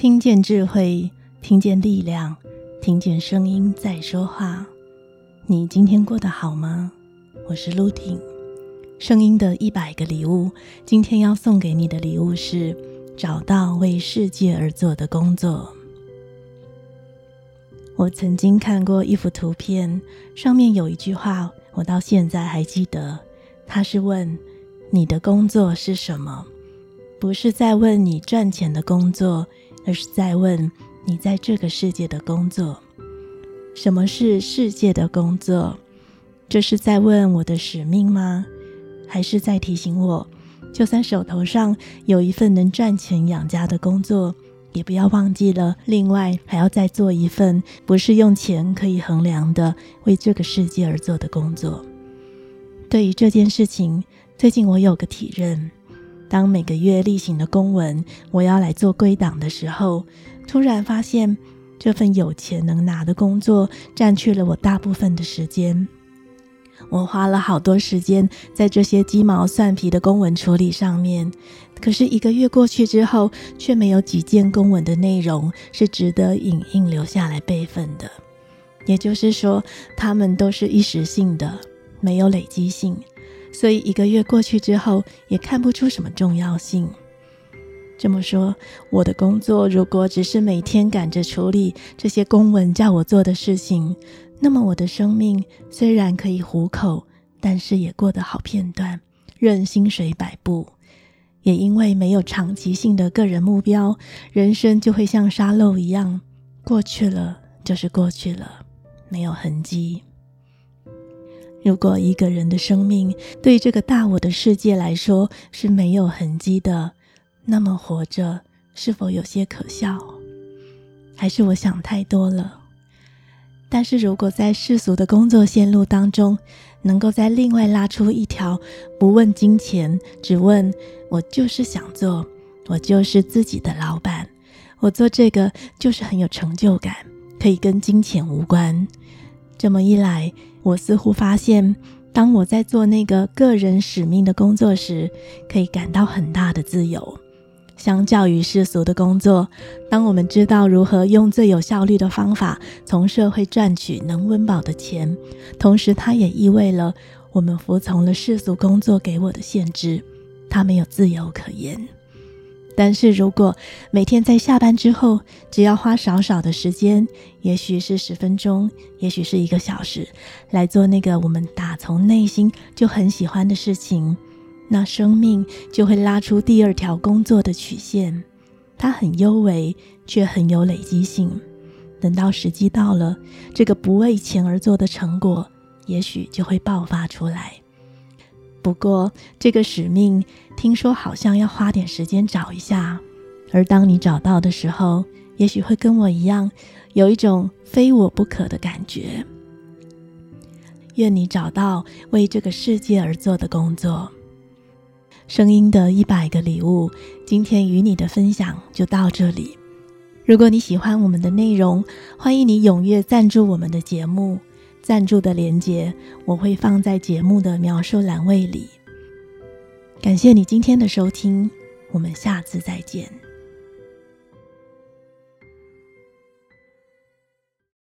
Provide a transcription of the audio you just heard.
听见智慧，听见力量，听见声音在说话。你今天过得好吗？我是陆婷，声音的一百个礼物。今天要送给你的礼物是找到为世界而做的工作。我曾经看过一幅图片，上面有一句话，我到现在还记得。他是问你的工作是什么？不是在问你赚钱的工作。而是在问你在这个世界的工作，什么是世界的工作？这是在问我的使命吗？还是在提醒我，就算手头上有一份能赚钱养家的工作，也不要忘记了，另外还要再做一份不是用钱可以衡量的，为这个世界而做的工作。对于这件事情，最近我有个体认。当每个月例行的公文我要来做归档的时候，突然发现这份有钱能拿的工作占据了我大部分的时间。我花了好多时间在这些鸡毛蒜皮的公文处理上面，可是一个月过去之后，却没有几件公文的内容是值得影印留下来备份的。也就是说，他们都是一时性的，没有累积性。所以一个月过去之后，也看不出什么重要性。这么说，我的工作如果只是每天赶着处理这些公文叫我做的事情，那么我的生命虽然可以糊口，但是也过得好片段，任薪水摆布。也因为没有长期性的个人目标，人生就会像沙漏一样，过去了就是过去了，没有痕迹。如果一个人的生命对这个大我的世界来说是没有痕迹的，那么活着是否有些可笑？还是我想太多了？但是如果在世俗的工作线路当中，能够在另外拉出一条不问金钱，只问我就是想做，我就是自己的老板，我做这个就是很有成就感，可以跟金钱无关。这么一来，我似乎发现，当我在做那个个人使命的工作时，可以感到很大的自由。相较于世俗的工作，当我们知道如何用最有效率的方法从社会赚取能温饱的钱，同时它也意味了我们服从了世俗工作给我的限制，它没有自由可言。但是如果每天在下班之后，只要花少少的时间，也许是十分钟，也许是一个小时，来做那个我们打从内心就很喜欢的事情，那生命就会拉出第二条工作的曲线。它很幽微，却很有累积性。等到时机到了，这个不为钱而做的成果，也许就会爆发出来。不过，这个使命听说好像要花点时间找一下，而当你找到的时候，也许会跟我一样，有一种非我不可的感觉。愿你找到为这个世界而做的工作。声音的一百个礼物，今天与你的分享就到这里。如果你喜欢我们的内容，欢迎你踊跃赞助我们的节目。赞助的连接我会放在节目的描述栏位里。感谢你今天的收听，我们下次再见。